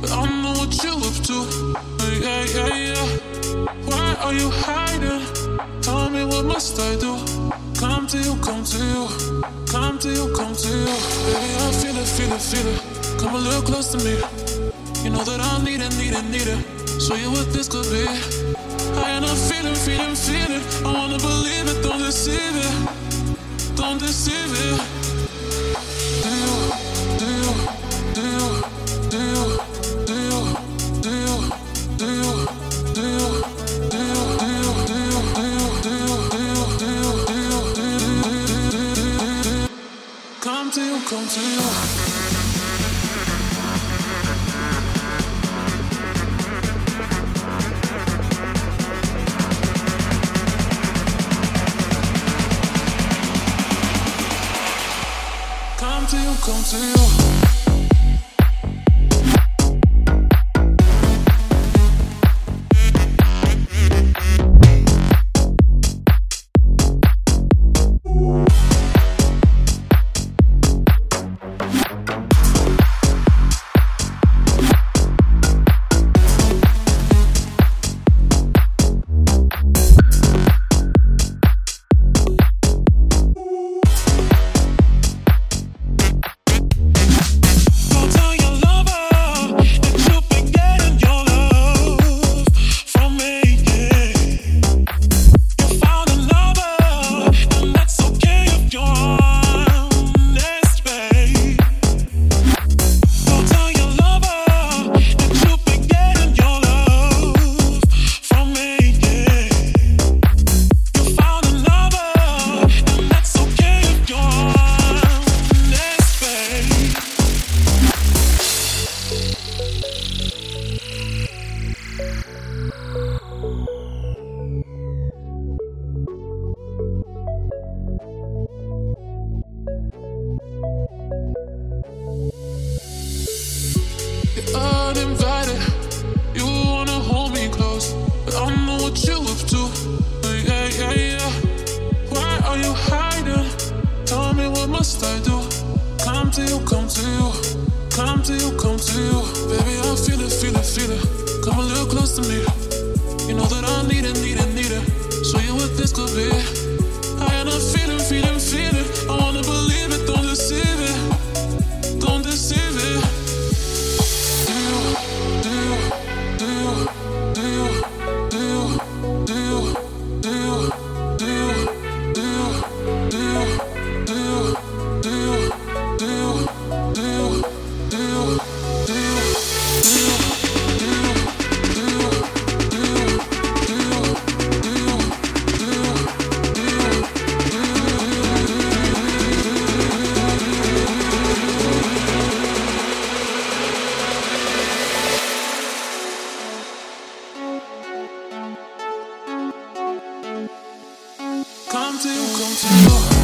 but I know what you up to. Yeah, yeah, yeah. Why are you hiding? Tell me what must I do? Come to you, come to you, come to you, come to you. Baby, I feel it, feel it, feel it. Come a little close to me. You know that I need it, need it, need it. Show you what this could be. I am not feeling, feeling, feeling. I wanna believe it, don't deceive it, don't deceive it. To you, come to you. Come to you, come to you. come to, come to.